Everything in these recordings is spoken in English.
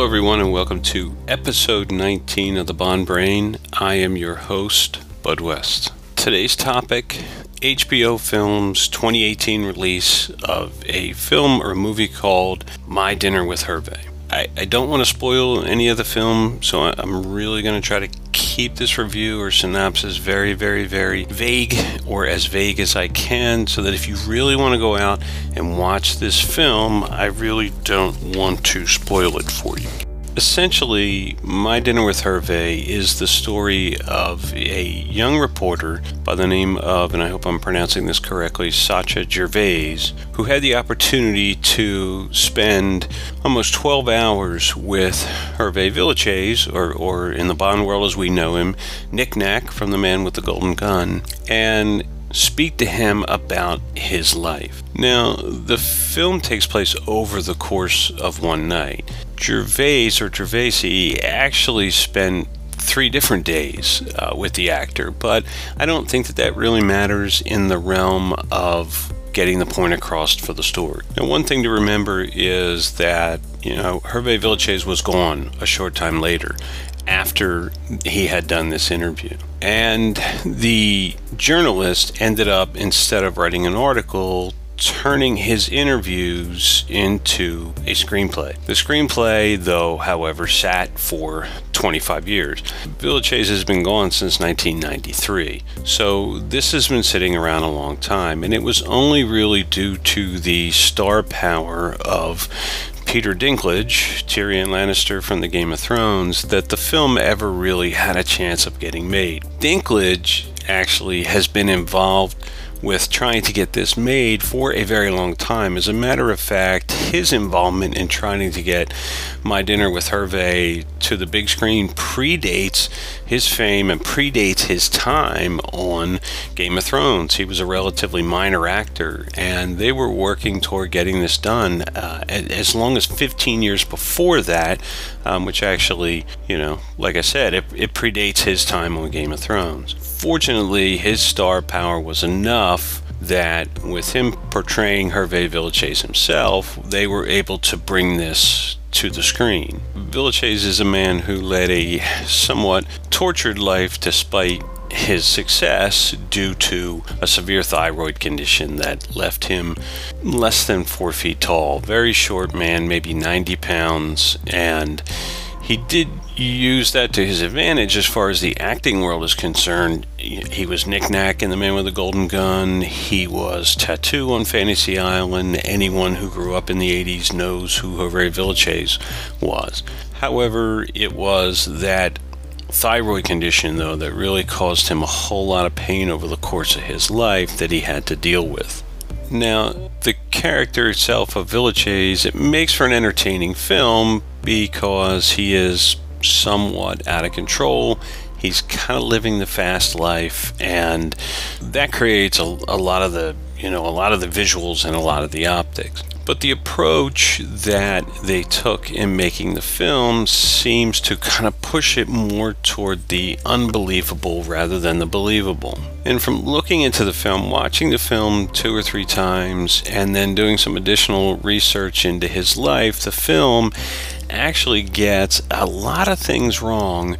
Hello, everyone, and welcome to episode 19 of The Bond Brain. I am your host, Bud West. Today's topic HBO Films 2018 release of a film or movie called My Dinner with Hervé. I, I don't want to spoil any of the film, so I'm really going to try to keep this review or synopsis very, very, very vague or as vague as I can so that if you really want to go out and watch this film, I really don't want to spoil it for you. Essentially, My Dinner with Hervé is the story of a young reporter by the name of, and I hope I'm pronouncing this correctly, Sacha Gervais, who had the opportunity to spend almost 12 hours with Hervé Villechaize, or, or in the Bond world as we know him, Nick Nack from The Man with the Golden Gun, and speak to him about his life. Now, the film takes place over the course of one night. Gervais or Gervaisi actually spent three different days uh, with the actor, but I don't think that that really matters in the realm of getting the point across for the story. Now, one thing to remember is that, you know, Hervé Villechaize was gone a short time later after he had done this interview. And the journalist ended up, instead of writing an article, turning his interviews into a screenplay. The screenplay, though, however, sat for 25 years. Villechaize has been gone since 1993, so this has been sitting around a long time, and it was only really due to the star power of Peter Dinklage, Tyrion Lannister from the Game of Thrones, that the film ever really had a chance of getting made. Dinklage actually has been involved with trying to get this made for a very long time. As a matter of fact, his involvement in trying to get My Dinner with Hervé to the big screen predates his fame and predates his time on Game of Thrones. He was a relatively minor actor, and they were working toward getting this done uh, as long as 15 years before that, um, which actually, you know, like I said, it, it predates his time on Game of Thrones. Fortunately, his star power was enough that with him portraying Hervé Villechaize himself, they were able to bring this to the screen. Villechaize is a man who led a somewhat tortured life despite his success due to a severe thyroid condition that left him less than four feet tall. Very short man, maybe 90 pounds, and he did use that to his advantage as far as the acting world is concerned. He was Nick Nack in The Man with the Golden Gun. He was Tattoo on Fantasy Island. Anyone who grew up in the 80s knows who Hervé Villechaize was. However, it was that thyroid condition, though, that really caused him a whole lot of pain over the course of his life that he had to deal with. Now, the character itself of Villechaize, it makes for an entertaining film because he is somewhat out of control. He's kind of living the fast life, and that creates a, a lot of the you know a lot of the visuals and a lot of the optics. But the approach that they took in making the film seems to kind of push it more toward the unbelievable rather than the believable. And from looking into the film, watching the film two or three times, and then doing some additional research into his life, the film actually gets a lot of things wrong.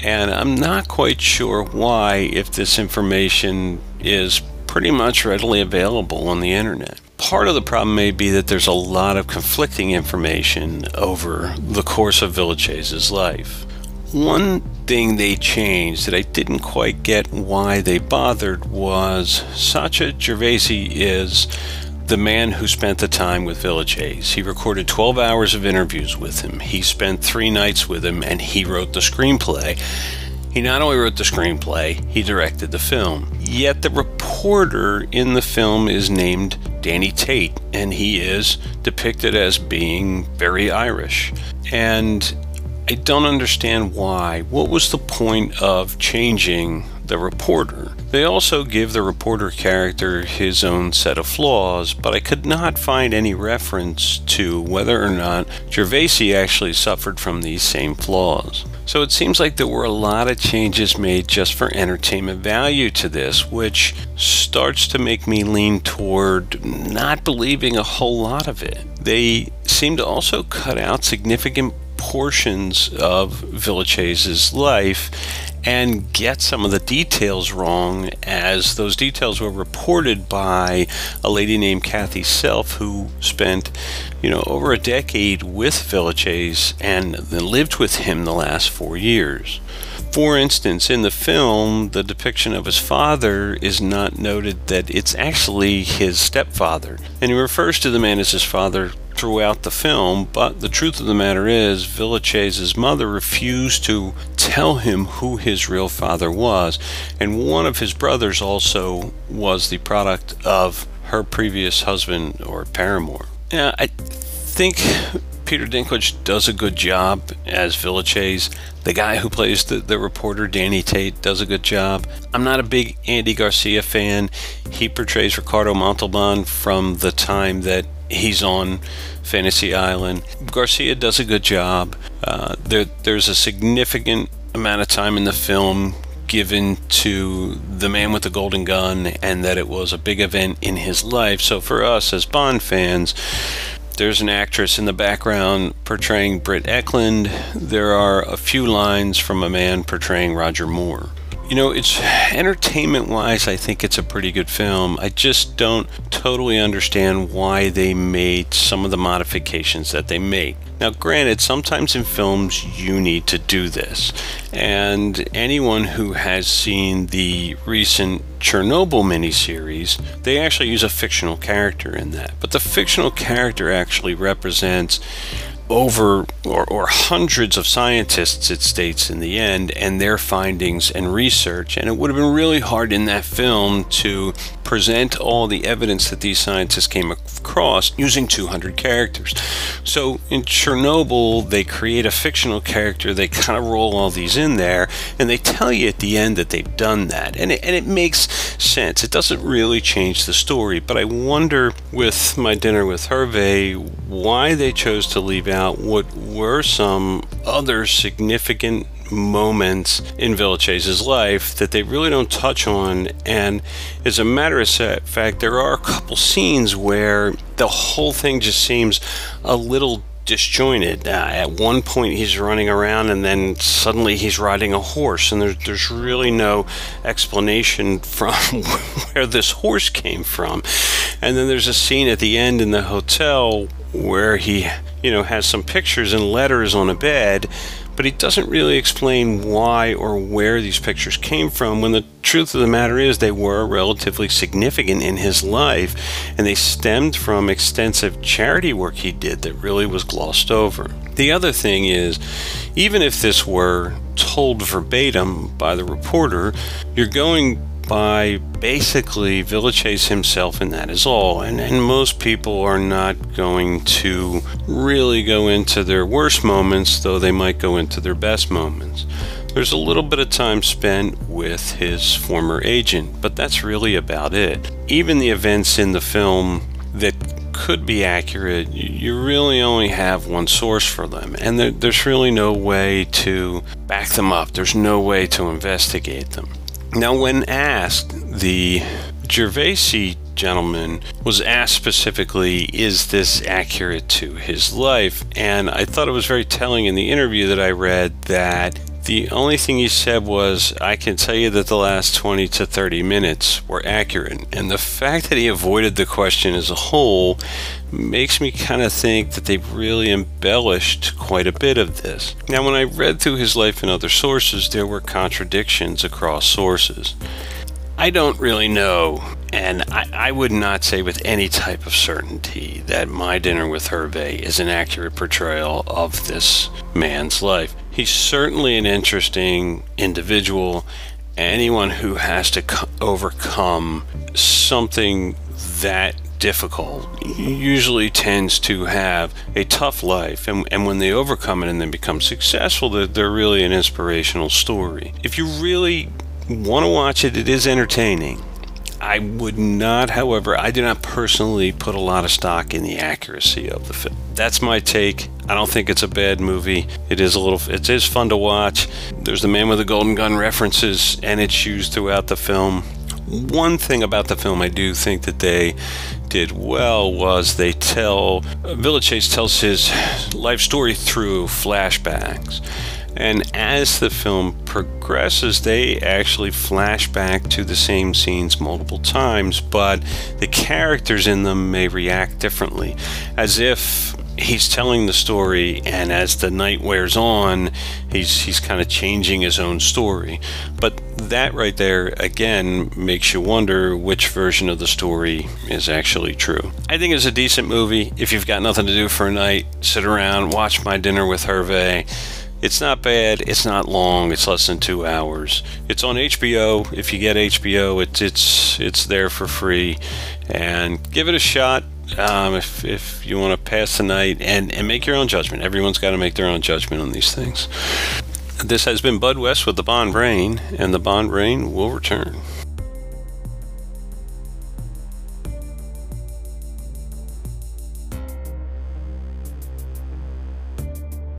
And I'm not quite sure why, if this information is pretty much readily available on the internet. Part of the problem may be that there's a lot of conflicting information over the course of Villechaize's life. One thing they changed that I didn't quite get why they bothered was Sacha Gervasi is the man who spent the time with Villechaize. He recorded 12 hours of interviews with him. He spent three nights with him and he wrote the screenplay. He not only wrote the screenplay, he directed the film. Yet the reporter in the film is named Danny Tate, and he is depicted as being very Irish. And I don't understand why. What was the point of changing the reporter? They also give the reporter character his own set of flaws, but I could not find any reference to whether or not Gervasi actually suffered from these same flaws. So it seems like there were a lot of changes made just for entertainment value to this, which starts to make me lean toward not believing a whole lot of it. They seem to also cut out significant portions of Villechaize's life and get some of the details wrong, as those details were reported by a lady named Kathy Self, who spent, you know, over a decade with Villechaize and then lived with him the last four years. For instance, in the film, the depiction of his father is not noted that it's actually his stepfather, and he refers to the man as his father throughout the film, but the truth of the matter is, Villechaize's mother refused to tell him who his real father was, and one of his brothers also was the product of her previous husband or paramour. Yeah, I think Peter Dinklage does a good job as Villechaize. The guy who plays the, the reporter, Danny Tate, does a good job. I'm not a big Andy Garcia fan. He portrays Ricardo Montalban from the time that he's on Fantasy Island. Garcia does a good job. Uh, there, there's a significant amount of time in the film given to the man with the golden gun and that it was a big event in his life. So for us as Bond fans, there's an actress in the background portraying Britt Ekland. There are a few lines from a man portraying Roger Moore. You know, it's entertainment wise, I think it's a pretty good film. I just don't totally understand why they made some of the modifications that they made. Now, granted, sometimes in films you need to do this, and anyone who has seen the recent Chernobyl miniseries, they actually use a fictional character in that. But the fictional character actually represents over or, or, hundreds of scientists, it states in the end, and their findings and research. And it would have been really hard in that film to present all the evidence that these scientists came across using 200 characters. So in Chernobyl, they create a fictional character, they kind of roll all these in there, and they tell you at the end that they've done that. And it, and it makes sense. It doesn't really change the story, but I wonder with my dinner with Hervé why they chose to leave out what were some other significant moments in Villechaize's life that they really don't touch on. And as a matter of fact, there are a couple scenes where the whole thing just seems a little disjointed. Uh, at one point, he's running around, and then suddenly he's riding a horse, and there's there's really no explanation from where this horse came from. And then there's a scene at the end in the hotel where he, you know, has some pictures and letters on a bed but he doesn't really explain why or where these pictures came from when the truth of the matter is they were relatively significant in his life and they stemmed from extensive charity work he did that really was glossed over. The other thing is, even if this were told verbatim by the reporter, you're going by basically Villechaize himself, and that is all. And, and most people are not going to really go into their worst moments, though they might go into their best moments. There's a little bit of time spent with his former agent, but that's really about it. Even the events in the film that could be accurate, you really only have one source for them, and there, there's really no way to back them up. There's no way to investigate them. Now, when asked, the Gervasi gentleman was asked specifically, is this accurate to his life? And I thought it was very telling in the interview that I read that the only thing he said was, I can tell you that the last 20 to 30 minutes were accurate. And the fact that he avoided the question as a whole makes me kind of think that they've really embellished quite a bit of this. Now, when I read through his life in other sources, there were contradictions across sources. I don't really know, and I, I, would not say with any type of certainty that My Dinner with Hervé is an accurate portrayal of this man's life. He's certainly an interesting individual. Anyone who has to overcome something that difficult usually tends to have a tough life and, and when they overcome it and then become successful they're, they're really an inspirational story if you really want to watch it, it is entertaining. I would not, however, I do not personally put a lot of stock in the accuracy of the film. That's my take. I don't think it's a bad movie. It is a little, it is fun to watch. There's the man with the golden gun references, and it's used throughout the film. One thing about the film I do think that they did well was they tell Villechaize tells his life story through flashbacks. And as the film progresses, they actually flash back to the same scenes multiple times, but the characters in them may react differently, as if he's telling the story and as the night wears on he's he's kind of changing his own story but that right there again makes you wonder which version of the story is actually true i think it's a decent movie if you've got nothing to do for a night sit around watch my dinner with hervé it's not bad. It's not long. It's less than two hours. It's on HBO. If you get HBO, it's it's it's there for free, and give it a shot. Um, if if you want to pass the night and and make your own judgment. Everyone's got to make their own judgment on these things. This has been Bud West with the Bond Brain, and the Bond Brain will return.